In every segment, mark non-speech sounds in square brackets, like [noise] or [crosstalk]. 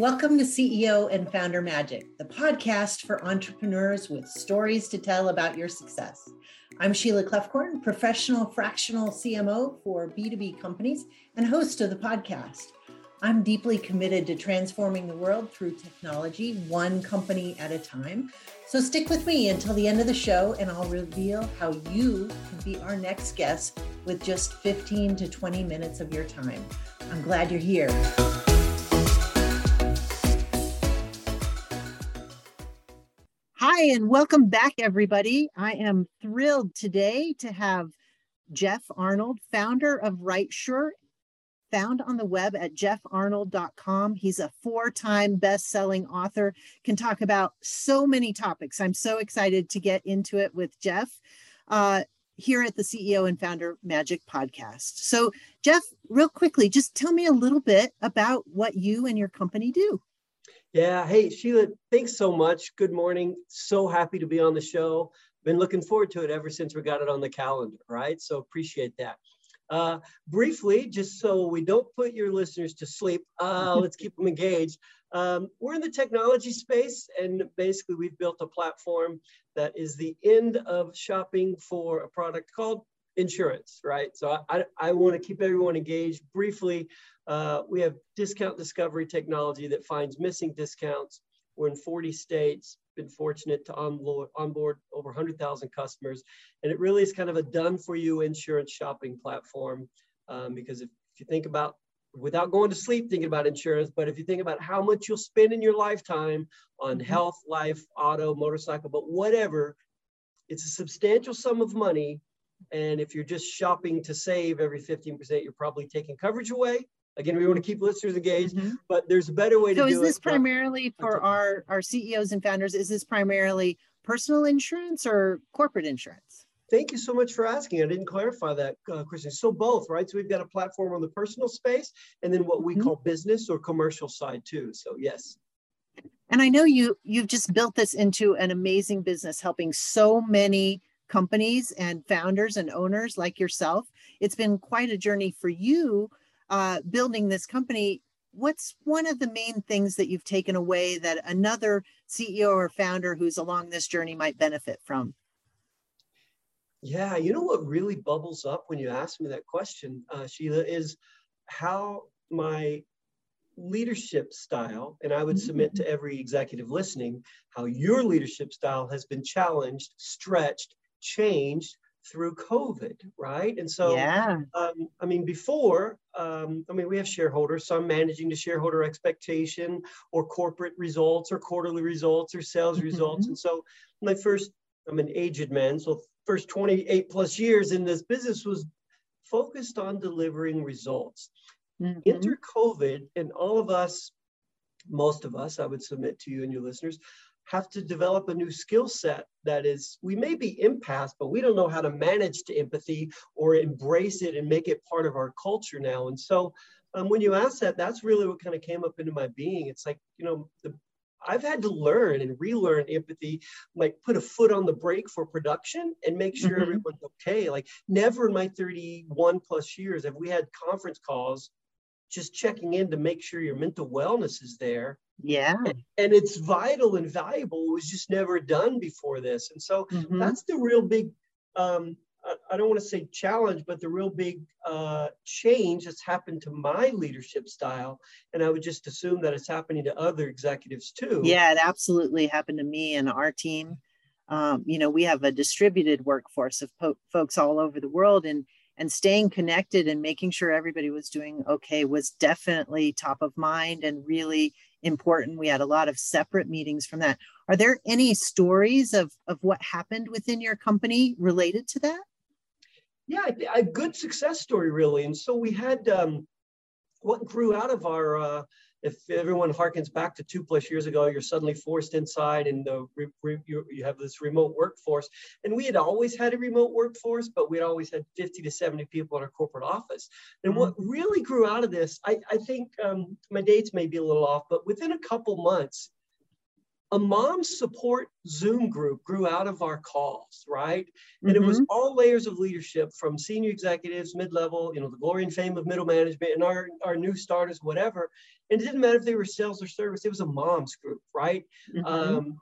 Welcome to CEO and Founder Magic, the podcast for entrepreneurs with stories to tell about your success. I'm Sheila Kloefkorn, professional fractional CMO for B2B companies and host of the podcast. I'm deeply committed to transforming the world through technology, one company at a time. So stick with me until the end of the show, and I'll reveal how you can be our next guest with just 15 to 20 minutes of your time. I'm glad you're here. Hi, and welcome back, everybody. I am thrilled today to have Jeff Arnold, founder of RightSure, found on the web at jeffarnold.com. He's a four time best selling author, can talk about so many topics. I'm so excited to get into it with Jeff. Uh, here at the CEO and Founder Magic podcast. So, Jeff, real quickly, just tell me a little bit about what you and your company do. Yeah. Hey, Sheila, thanks so much. Good morning. So happy to be on the show. Been looking forward to it ever since we got it on the calendar, right? So appreciate that. Uh, briefly, just so we don't put your listeners to sleep, uh, [laughs] let's keep them engaged. Um, we're in the technology space, and basically, we've built a platform that is the end of shopping for a product called insurance, right? So I, I, want to keep everyone engaged. Briefly, uh, we have discount discovery technology that finds missing discounts. We're in 40 states, been fortunate to onboard, onboard over 100,000 customers. And it really is kind of a done for you insurance shopping platform. Um, because if, if you think about, without going to sleep thinking about insurance, but if you think about how much you'll spend in your lifetime on mm-hmm. health, life, auto, motorcycle, but whatever, it's a substantial sum of money and if you're just shopping to save every 15%, you're probably taking coverage away. Again, we want to keep listeners engaged, mm-hmm. but there's a better way so to do it. So is this primarily for our, our CEOs and founders, is this primarily personal insurance or corporate insurance? Thank you so much for asking. I didn't clarify that, uh, Kristen. So both, right? So we've got a platform on the personal space and then what we mm-hmm. call business or commercial side too. So yes. And I know you you've just built this into an amazing business, helping so many companies and founders and owners like yourself. It's been quite a journey for you uh, building this company. What's one of the main things that you've taken away that another CEO or founder who's along this journey might benefit from? Yeah, you know what really bubbles up when you ask me that question, uh, Sheila, is how my leadership style, and I would mm-hmm. submit to every executive listening, how your leadership style has been challenged, stretched, changed through COVID, right? And so, yeah. Um, I mean, before, um, I mean, we have shareholders, some managing to shareholder expectation or corporate results or quarterly results or sales mm-hmm. results. And so, my first, I'm an aged man, so first 28 plus years in this business was focused on delivering results. Mm-hmm. Enter COVID, and all of us, most of us, I would submit to you and your listeners, have to develop a new skill set that is we may be empaths but we don't know how to manage to empathy or embrace it and make it part of our culture now and so um, when you ask that that's really what kind of came up into my being it's like you know the, I've had to learn and relearn empathy, like put a foot on the brake for production and make sure mm-hmm. everyone's okay. Like never in my 31 plus years have we had conference calls just checking in to make sure your mental wellness is there yeah. And, and, it's vital and valuable. It was just never done before this. And so mm-hmm. that's the real big, um, I, I don't want to say challenge, but the real big uh, change that's happened to my leadership style. And I would just assume that it's happening to other executives too. Yeah, it absolutely happened to me and our team. Um, you know, we have a distributed workforce of po- folks all over the world, and and staying connected and making sure everybody was doing okay was definitely top of mind and really important. We had a lot of separate meetings from that. Are there any stories of, of what happened within your company related to that? Yeah, a good success story, really. And so we had um, what grew out of our uh, if everyone harkens back to two plus years ago, you're suddenly forced inside and the re, re, you, you have this remote workforce. And we had always had a remote workforce, but we'd always had 50 to 70 people in our corporate office. And what mm-hmm. really grew out of this, I, I think um, my dates may be a little off, but within a couple months, a mom support Zoom group grew out of our calls, right? And mm-hmm. it was mm-hmm. all layers of leadership from senior executives, mid level, you know, the glory and fame of middle management and our, our new starters, whatever. And it didn't matter if they were sales or service, it was a mom's group, right? Mm-hmm. Um,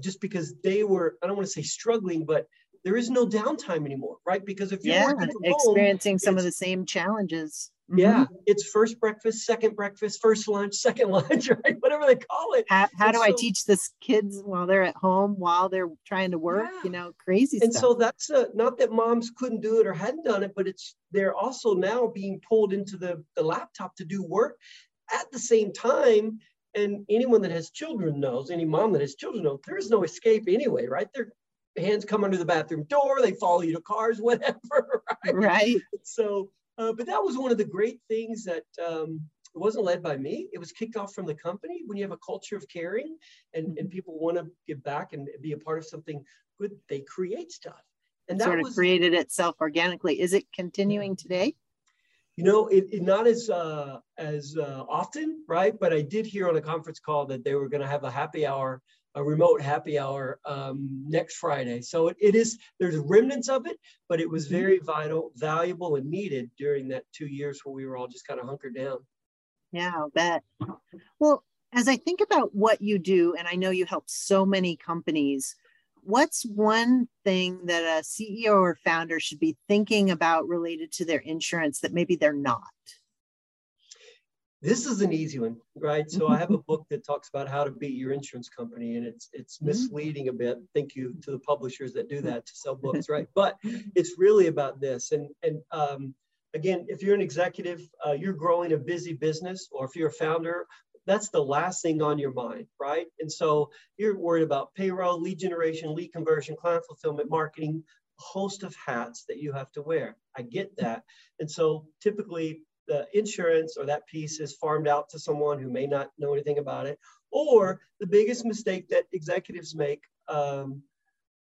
just because they were, I don't want to say struggling, but there is no downtime anymore, right? Because if you're yeah, experiencing home, some of the same challenges. Yeah, mm-hmm. it's first breakfast, second breakfast, first lunch, [laughs] second lunch, right? Whatever they call it. How, how do so, I teach this kids while they're at home, while they're trying to work? Yeah. You know, crazy. And stuff. so that's a, not that moms couldn't do it or hadn't done it, but it's they're also now being pulled into the the laptop to do work at the same time. And anyone that has children knows, any mom that has children knows, there is no escape anyway, right? Their hands come under the bathroom door, they follow you to cars, [laughs] whatever, right? Right. So uh, but that was one of the great things that um, it wasn't led by me. It was kicked off from the company. When you have a culture of caring and, mm-hmm. and people want to give back and be a part of something good, they create stuff. And that sort of was, created itself organically. Is it continuing today? You know, it, it not as uh, as uh, often, right? But I did hear on a conference call that they were going to have a happy hour a remote happy hour um, next Friday. So it, it is, there's remnants of it, but it was mm-hmm. very vital, valuable, and needed during that two years where we were all just kind of hunkered down. Yeah, I'll bet. Well, as I think about what you do, and I know you help so many companies, what's one thing that a CEO or founder should be thinking about related to their insurance that maybe they're not? This is an easy one, right? So I have a [laughs] book that talks about how to beat your insurance company, and it's it's mm-hmm. misleading a bit. Thank you to the publishers that do that to sell books, right? [laughs] But it's really about this. And and um, again, if you're an executive, uh, you're growing a busy business, or if you're a founder, that's the last thing on your mind, right? And so you're worried about payroll, lead generation, lead conversion, client fulfillment, marketing, a host of hats that you have to wear. I get that. And so typically the insurance or that piece is farmed out to someone who may not know anything about it. Or the biggest mistake that executives make um,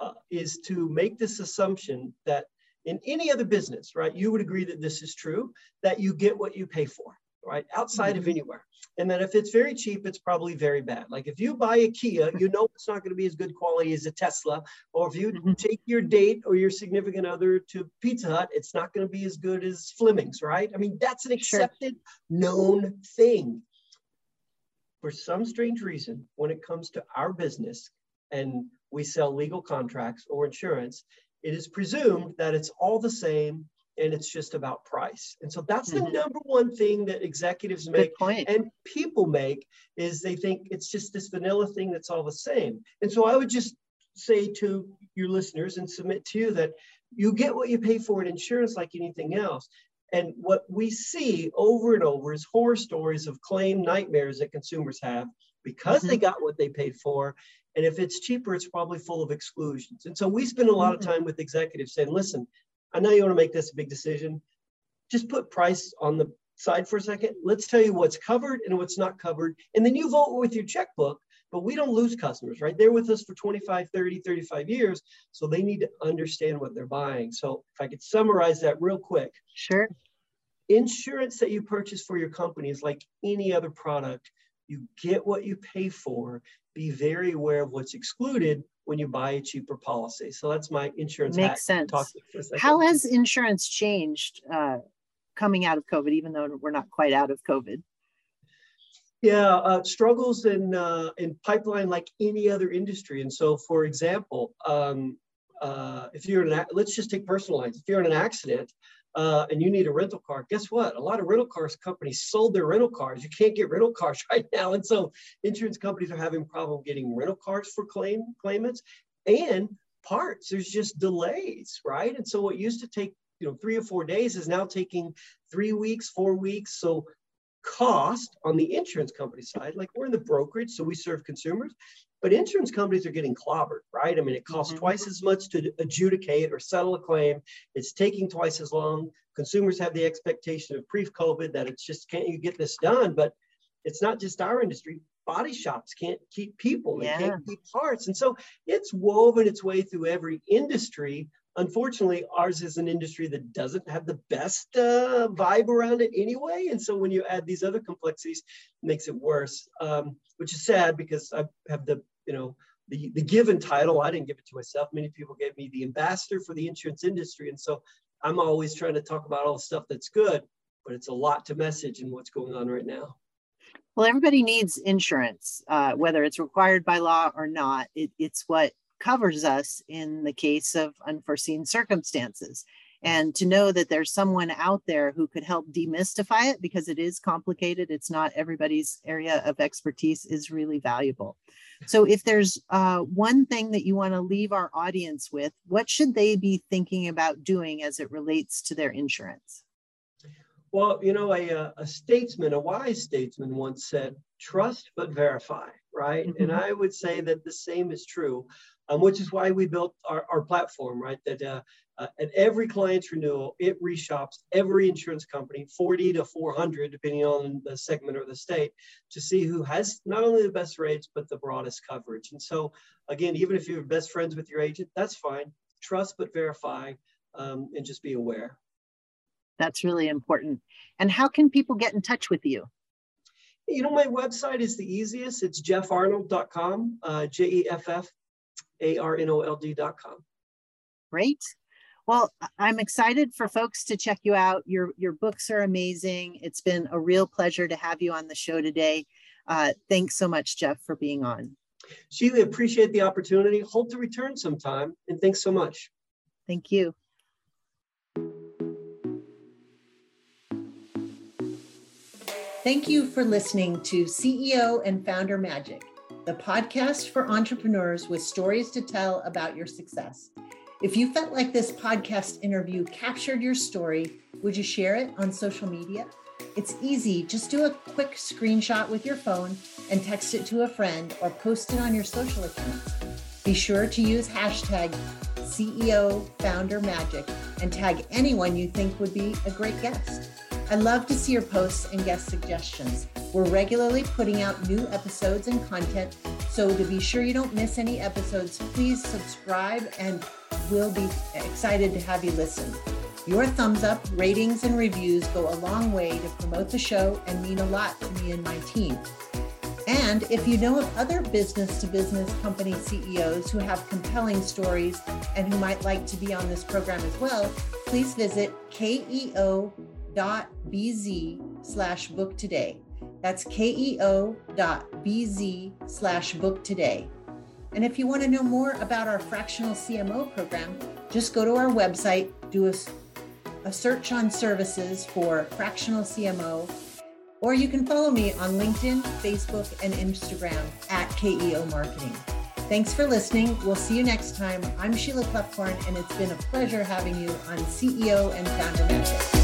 uh, is to make this assumption that in any other business, right, you would agree that this is true, that you get what you pay for right? Outside mm-hmm. of anywhere. And then if it's very cheap, it's probably very bad. Like if you buy a Kia, you know it's not going to be as good quality as a Tesla. Or if you mm-hmm. take your date or your significant other to Pizza Hut, it's not going to be as good as Fleming's, right? I mean, that's an accepted, sure. known thing. For some strange reason, when it comes to our business and we sell legal contracts or insurance, it is presumed that it's all the same and it's just about price. And so that's mm-hmm. the number one thing that executives make and people make is they think it's just this vanilla thing that's all the same. And so I would just say to your listeners and submit to you that you get what you pay for in insurance like anything else. And what we see over and over is horror stories of claim nightmares that consumers have because mm-hmm. they got what they paid for. And if it's cheaper, it's probably full of exclusions. And so we spend a lot mm-hmm. of time with executives saying, listen, I know you want to make this a big decision. Just put price on the side for a second. Let's tell you what's covered and what's not covered. And then you vote with your checkbook. But we don't lose customers, right? They're with us for 25, 30, 35 years. So they need to understand what they're buying. So if I could summarize that real quick. Sure. Insurance that you purchase for your company is like any other product. You get what you pay for. Be very aware of what's excluded when you buy a cheaper policy. So that's my insurance. Makes sense. How has insurance changed uh, coming out of COVID, even though we're not quite out of COVID? Yeah, uh, struggles in uh, in pipeline like any other industry. And so, for example, um, uh, if you're an, let's just take personal lines. If you're in an accident, uh, and you need a rental car, guess what? A lot of rental cars companies sold their rental cars. You can't get rental cars [laughs] right now, and so insurance companies are having problem getting rental cars for claim claimants and parts. There's just delays, right? And so what used to take you know three or four days is now taking three weeks, four weeks. So cost on the insurance company side, like we're in the brokerage, so we serve consumers, but insurance companies are getting clobbered, right? I mean, it costs mm-hmm. twice as much to adjudicate or settle a claim. It's taking twice as long. Consumers have the expectation of pre-COVID that it's just can't you get this done? But it's not just our industry. Body shops can't keep people, they yeah. can't keep parts. And so it's woven its way through every industry unfortunately, ours is an industry that doesn't have the best uh, vibe around it anyway. And so when you add these other complexities, it makes it worse, um, which is sad because I have the you know, the, the given title, I didn't give it to myself. Many people gave me the ambassador for the insurance industry. And so I'm always trying to talk about all the stuff that's good, but it's a lot to message in what's going on right now. Well, everybody needs insurance, uh, whether it's required by law or not. It, it's what covers us in the case of unforeseen circumstances. And to know that there's someone out there who could help demystify it because it is complicated, it's not everybody's area of expertise, is really valuable. So, if there's uh, one thing that you want to leave our audience with, what should they be thinking about doing as it relates to their insurance? Well, you know, a, uh, a statesman, a wise statesman once said, trust but verify, right? Mm-hmm. And I would say that the same is true, um, which is why we built our, our platform, right? That uh, uh, at every client's renewal, it reshops every insurance company, 40 to 400, depending on the segment or the state, to see who has not only the best rates, but the broadest coverage. And so, again, even if you're best friends with your agent, that's fine. Trust but verify um, and just be aware. That's really important. And how can people get in touch with you? You know, my website is the easiest. It's jeffarnold.com, uh, J E F F A R N O L D.com. Great. Well, I'm excited for folks to check you out. Your your books are amazing. It's been a real pleasure to have you on the show today. Uh, thanks so much, Jeff, for being on. Sheila, appreciate the opportunity. Hope to return sometime. And thanks so much. Thank you. Thank you for listening to CEO and Founder Magic, the podcast for entrepreneurs with stories to tell about your success. If you felt like this podcast interview captured your story, would you share it on social media? It's easy. Just do a quick screenshot with your phone and text it to a friend or post it on your social accounts. Be sure to use hashtag CEO Founder Magic and tag anyone you think would be a great guest. I love to see your posts and guest suggestions. We're regularly putting out new episodes and content, so to be sure you don't miss any episodes, please subscribe and we'll be excited to have you listen. Your thumbs up, ratings, and reviews go a long way to promote the show and mean a lot to me and my team. And if you know of other business to business company CEOs who have compelling stories and who might like to be on this program as well, please visit keo.bz slash book today. That's keo.bz slash book today. And if you want to know more about our fractional CMO program, just go to our website, do a, a search on services for fractional CMO, or you can follow me on LinkedIn, Facebook, and Instagram at KEO Marketing. Thanks for listening. We'll see you next time. I'm Sheila Kloefkorn, and it's been a pleasure having you on CEO and Founder Magic.